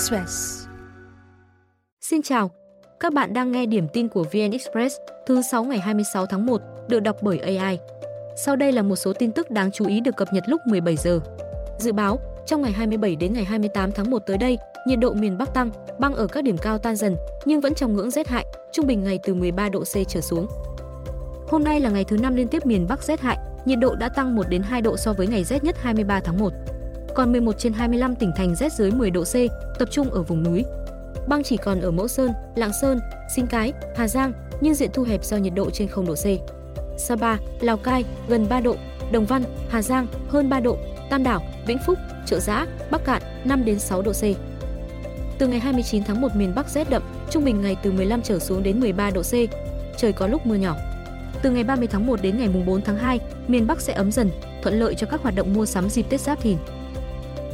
Express. Xin chào, các bạn đang nghe điểm tin của VN Express thứ 6 ngày 26 tháng 1, được đọc bởi AI. Sau đây là một số tin tức đáng chú ý được cập nhật lúc 17 giờ. Dự báo, trong ngày 27 đến ngày 28 tháng 1 tới đây, nhiệt độ miền Bắc tăng, băng ở các điểm cao tan dần nhưng vẫn trong ngưỡng rét hại, trung bình ngày từ 13 độ C trở xuống. Hôm nay là ngày thứ năm liên tiếp miền Bắc rét hại, nhiệt độ đã tăng 1 đến 2 độ so với ngày rét nhất 23 tháng 1 còn 11 trên 25 tỉnh thành rét dưới 10 độ C, tập trung ở vùng núi. Băng chỉ còn ở Mẫu Sơn, Lạng Sơn, Sinh Cái, Hà Giang, nhưng diện thu hẹp do nhiệt độ trên 0 độ C. Sapa, Lào Cai gần 3 độ, Đồng Văn, Hà Giang hơn 3 độ, Tam Đảo, Vĩnh Phúc, Trợ Giã, Bắc Cạn 5 đến 6 độ C. Từ ngày 29 tháng 1 miền Bắc rét đậm, trung bình ngày từ 15 trở xuống đến 13 độ C, trời có lúc mưa nhỏ. Từ ngày 30 tháng 1 đến ngày 4 tháng 2, miền Bắc sẽ ấm dần, thuận lợi cho các hoạt động mua sắm dịp Tết Giáp Thìn.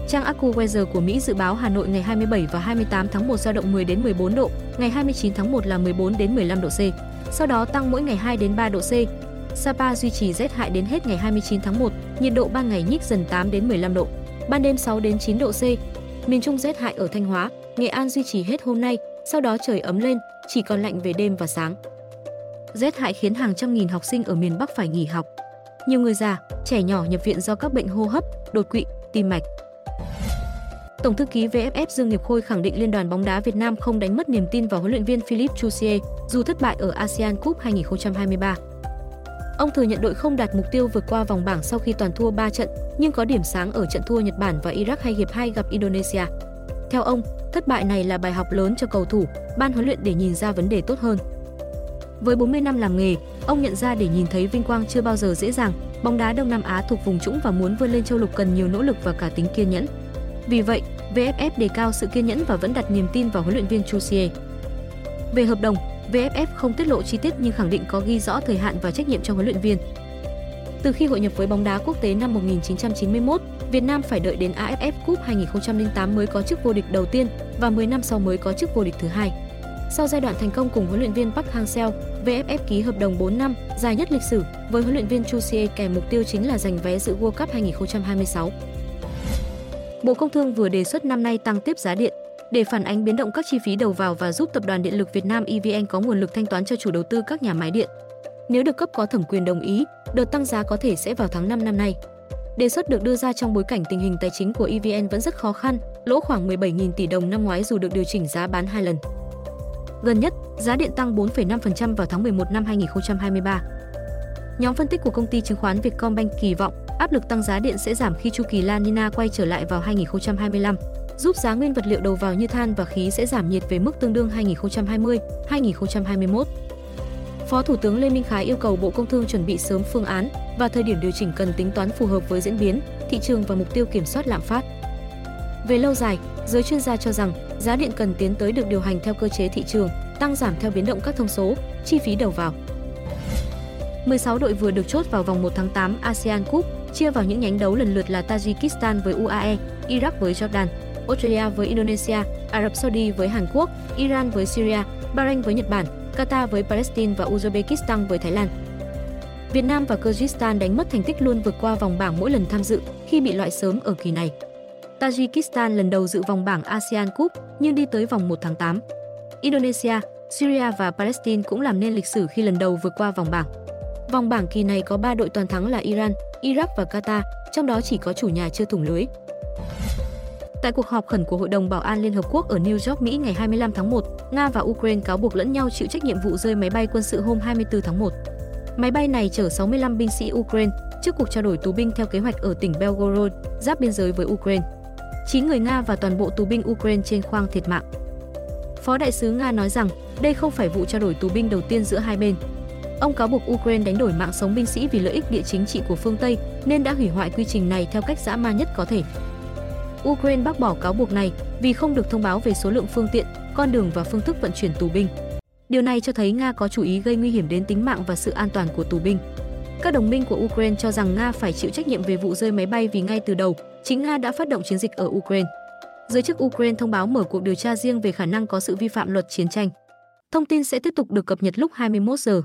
Trang AccuWeather của Mỹ dự báo Hà Nội ngày 27 và 28 tháng 1 dao động 10 đến 14 độ, ngày 29 tháng 1 là 14 đến 15 độ C. Sau đó tăng mỗi ngày 2 đến 3 độ C. Sapa duy trì rét hại đến hết ngày 29 tháng 1, nhiệt độ ban ngày nhích dần 8 đến 15 độ, ban đêm 6 đến 9 độ C. Miền Trung rét hại ở Thanh Hóa, Nghệ An duy trì hết hôm nay, sau đó trời ấm lên, chỉ còn lạnh về đêm và sáng. Rét hại khiến hàng trăm nghìn học sinh ở miền Bắc phải nghỉ học. Nhiều người già, trẻ nhỏ nhập viện do các bệnh hô hấp, đột quỵ, tim mạch. Tổng thư ký VFF Dương Nghiệp Khôi khẳng định Liên đoàn bóng đá Việt Nam không đánh mất niềm tin vào huấn luyện viên Philippe Chusie dù thất bại ở ASEAN Cup 2023. Ông thừa nhận đội không đạt mục tiêu vượt qua vòng bảng sau khi toàn thua 3 trận, nhưng có điểm sáng ở trận thua Nhật Bản và Iraq hay hiệp 2 gặp Indonesia. Theo ông, thất bại này là bài học lớn cho cầu thủ, ban huấn luyện để nhìn ra vấn đề tốt hơn. Với 40 năm làm nghề, ông nhận ra để nhìn thấy vinh quang chưa bao giờ dễ dàng, bóng đá Đông Nam Á thuộc vùng trũng và muốn vươn lên châu lục cần nhiều nỗ lực và cả tính kiên nhẫn. Vì vậy, VFF đề cao sự kiên nhẫn và vẫn đặt niềm tin vào huấn luyện viên Chusie. Về hợp đồng, VFF không tiết lộ chi tiết nhưng khẳng định có ghi rõ thời hạn và trách nhiệm cho huấn luyện viên. Từ khi hội nhập với bóng đá quốc tế năm 1991, Việt Nam phải đợi đến AFF Cup 2008 mới có chức vô địch đầu tiên và 10 năm sau mới có chức vô địch thứ hai. Sau giai đoạn thành công cùng huấn luyện viên Park Hang-seo, VFF ký hợp đồng 4 năm, dài nhất lịch sử, với huấn luyện viên Chu Xie kèm mục tiêu chính là giành vé dự World Cup 2026. Bộ Công Thương vừa đề xuất năm nay tăng tiếp giá điện để phản ánh biến động các chi phí đầu vào và giúp Tập đoàn Điện lực Việt Nam EVN có nguồn lực thanh toán cho chủ đầu tư các nhà máy điện. Nếu được cấp có thẩm quyền đồng ý, đợt tăng giá có thể sẽ vào tháng 5 năm nay. Đề xuất được đưa ra trong bối cảnh tình hình tài chính của EVN vẫn rất khó khăn, lỗ khoảng 17.000 tỷ đồng năm ngoái dù được điều chỉnh giá bán hai lần. Gần nhất, giá điện tăng 4,5% vào tháng 11 năm 2023. Nhóm phân tích của công ty chứng khoán Vietcombank kỳ vọng áp lực tăng giá điện sẽ giảm khi chu kỳ La Nina quay trở lại vào 2025, giúp giá nguyên vật liệu đầu vào như than và khí sẽ giảm nhiệt về mức tương đương 2020-2021. Phó Thủ tướng Lê Minh Khái yêu cầu Bộ Công Thương chuẩn bị sớm phương án và thời điểm điều chỉnh cần tính toán phù hợp với diễn biến, thị trường và mục tiêu kiểm soát lạm phát. Về lâu dài, giới chuyên gia cho rằng giá điện cần tiến tới được điều hành theo cơ chế thị trường, tăng giảm theo biến động các thông số, chi phí đầu vào. 16 đội vừa được chốt vào vòng 1 tháng 8 ASEAN Cup, chia vào những nhánh đấu lần lượt là Tajikistan với UAE, Iraq với Jordan, Australia với Indonesia, Ả Rập Saudi với Hàn Quốc, Iran với Syria, Bahrain với Nhật Bản, Qatar với Palestine và Uzbekistan với Thái Lan. Việt Nam và Kyrgyzstan đánh mất thành tích luôn vượt qua vòng bảng mỗi lần tham dự khi bị loại sớm ở kỳ này. Tajikistan lần đầu dự vòng bảng ASEAN Cup nhưng đi tới vòng 1 tháng 8. Indonesia, Syria và Palestine cũng làm nên lịch sử khi lần đầu vượt qua vòng bảng. Vòng bảng kỳ này có 3 đội toàn thắng là Iran, Iraq và Qatar, trong đó chỉ có chủ nhà chưa thủng lưới. Tại cuộc họp khẩn của Hội đồng Bảo an Liên Hợp Quốc ở New York, Mỹ ngày 25 tháng 1, Nga và Ukraine cáo buộc lẫn nhau chịu trách nhiệm vụ rơi máy bay quân sự hôm 24 tháng 1. Máy bay này chở 65 binh sĩ Ukraine trước cuộc trao đổi tù binh theo kế hoạch ở tỉnh Belgorod, giáp biên giới với Ukraine. 9 người Nga và toàn bộ tù binh Ukraine trên khoang thiệt mạng. Phó đại sứ Nga nói rằng đây không phải vụ trao đổi tù binh đầu tiên giữa hai bên. Ông cáo buộc Ukraine đánh đổi mạng sống binh sĩ vì lợi ích địa chính trị của phương Tây nên đã hủy hoại quy trình này theo cách dã man nhất có thể. Ukraine bác bỏ cáo buộc này vì không được thông báo về số lượng phương tiện, con đường và phương thức vận chuyển tù binh. Điều này cho thấy Nga có chủ ý gây nguy hiểm đến tính mạng và sự an toàn của tù binh. Các đồng minh của Ukraine cho rằng Nga phải chịu trách nhiệm về vụ rơi máy bay vì ngay từ đầu, chính Nga đã phát động chiến dịch ở Ukraine. Giới chức Ukraine thông báo mở cuộc điều tra riêng về khả năng có sự vi phạm luật chiến tranh. Thông tin sẽ tiếp tục được cập nhật lúc 21 giờ.